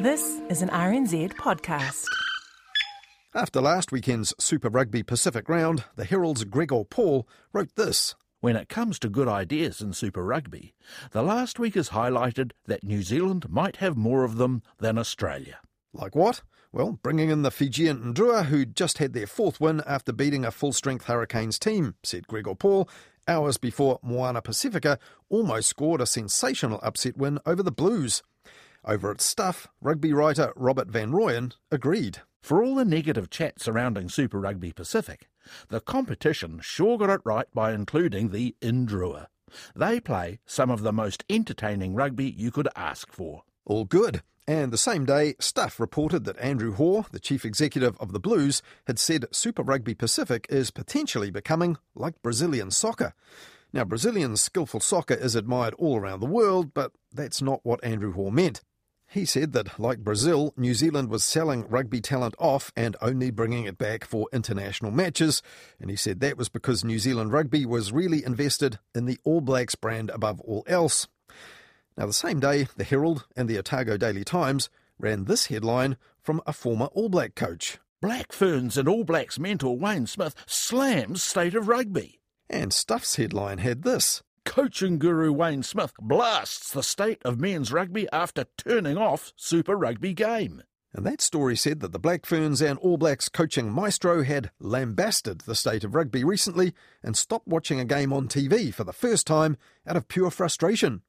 This is an RNZ podcast. After last weekend's Super Rugby Pacific round, the Herald's Gregor Paul wrote this. When it comes to good ideas in Super Rugby, the last week has highlighted that New Zealand might have more of them than Australia. Like what? Well, bringing in the Fijian Drua, who just had their fourth win after beating a full strength Hurricanes team, said Gregor Paul, hours before Moana Pacifica almost scored a sensational upset win over the Blues. Over at Stuff, rugby writer Robert Van Rooyen agreed. For all the negative chat surrounding Super Rugby Pacific, the competition sure got it right by including the Drua. They play some of the most entertaining rugby you could ask for. All good. And the same day, Stuff reported that Andrew Hore, the chief executive of the Blues, had said Super Rugby Pacific is potentially becoming like Brazilian soccer. Now, Brazilian skillful soccer is admired all around the world, but that's not what Andrew Hore meant. He said that, like Brazil, New Zealand was selling rugby talent off and only bringing it back for international matches. And he said that was because New Zealand rugby was really invested in the All Blacks brand above all else. Now, the same day, the Herald and the Otago Daily Times ran this headline from a former All Black coach. Black Ferns and All Blacks mentor Wayne Smith slams state of rugby. And Stuff's headline had this Coaching guru Wayne Smith blasts the state of men's rugby after turning off Super Rugby game. And that story said that the Black Ferns and All Blacks coaching maestro had lambasted the state of rugby recently and stopped watching a game on TV for the first time out of pure frustration.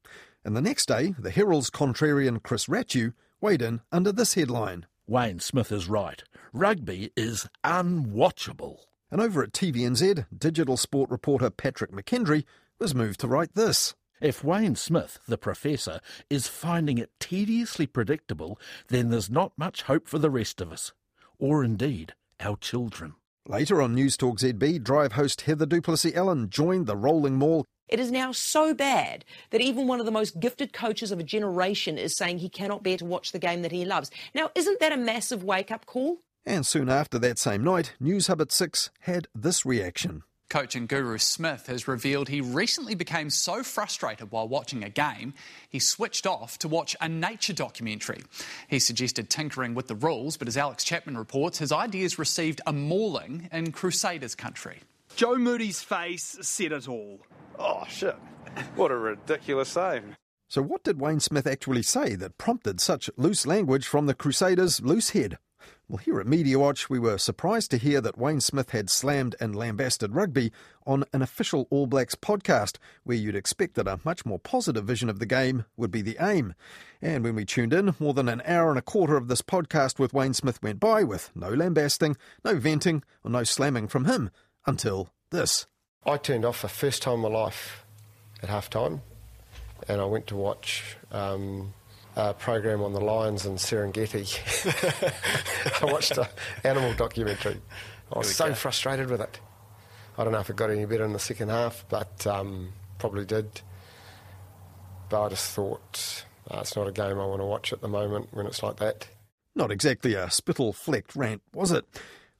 And the next day, the Herald's contrarian Chris Rattue weighed in under this headline Wayne Smith is right. Rugby is unwatchable. And over at TVNZ, digital sport reporter Patrick McKendry was moved to write this. If Wayne Smith, the professor, is finding it tediously predictable, then there's not much hope for the rest of us, or indeed our children. Later on Newstalk ZB, drive host Heather du Plessis-Allen joined the rolling maul. It is now so bad that even one of the most gifted coaches of a generation is saying he cannot bear to watch the game that he loves. Now, isn't that a massive wake up call? And soon after that same night, Newshub at 6 had this reaction. Coaching guru Smith has revealed he recently became so frustrated while watching a game, he switched off to watch a nature documentary. He suggested tinkering with the rules, but as Alex Chapman reports, his ideas received a mauling in Crusaders country. Joe Moody's face said it all. Oh, shit. What a ridiculous save. So, what did Wayne Smith actually say that prompted such loose language from the Crusaders' loose head? Well, here at Media Watch, we were surprised to hear that Wayne Smith had slammed and lambasted rugby on an official All Blacks podcast, where you'd expect that a much more positive vision of the game would be the aim. And when we tuned in, more than an hour and a quarter of this podcast with Wayne Smith went by with no lambasting, no venting, or no slamming from him until this. I turned off for the first time in my life at half time, and I went to watch. Um, uh, program on the lions in Serengeti. I watched an animal documentary. I was so go. frustrated with it. I don't know if it got any better in the second half, but um, probably did. But I just thought uh, it's not a game I want to watch at the moment when it's like that. Not exactly a spittle flecked rant, was it?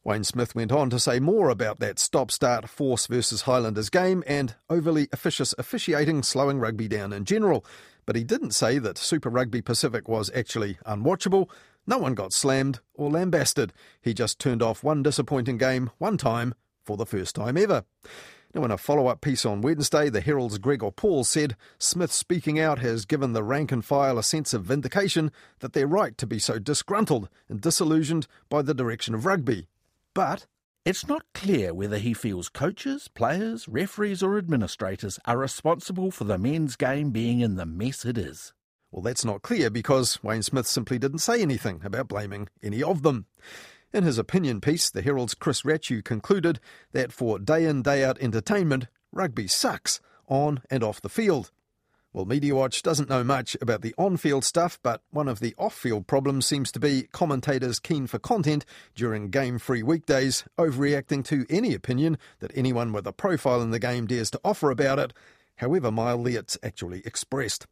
Wayne Smith went on to say more about that stop start Force versus Highlanders game and overly officious officiating slowing rugby down in general. But he didn't say that Super Rugby Pacific was actually unwatchable. No one got slammed or lambasted. He just turned off one disappointing game one time for the first time ever. Now, in a follow up piece on Wednesday, the Herald's Gregor Paul said Smith speaking out has given the rank and file a sense of vindication that they're right to be so disgruntled and disillusioned by the direction of rugby. But it's not clear whether he feels coaches, players, referees, or administrators are responsible for the men's game being in the mess it is. Well, that's not clear because Wayne Smith simply didn't say anything about blaming any of them. In his opinion piece, the Herald's Chris Rattue concluded that for day in, day out entertainment, rugby sucks, on and off the field. Well, Media Watch doesn't know much about the on field stuff, but one of the off field problems seems to be commentators keen for content during game free weekdays, overreacting to any opinion that anyone with a profile in the game dares to offer about it, however mildly it's actually expressed.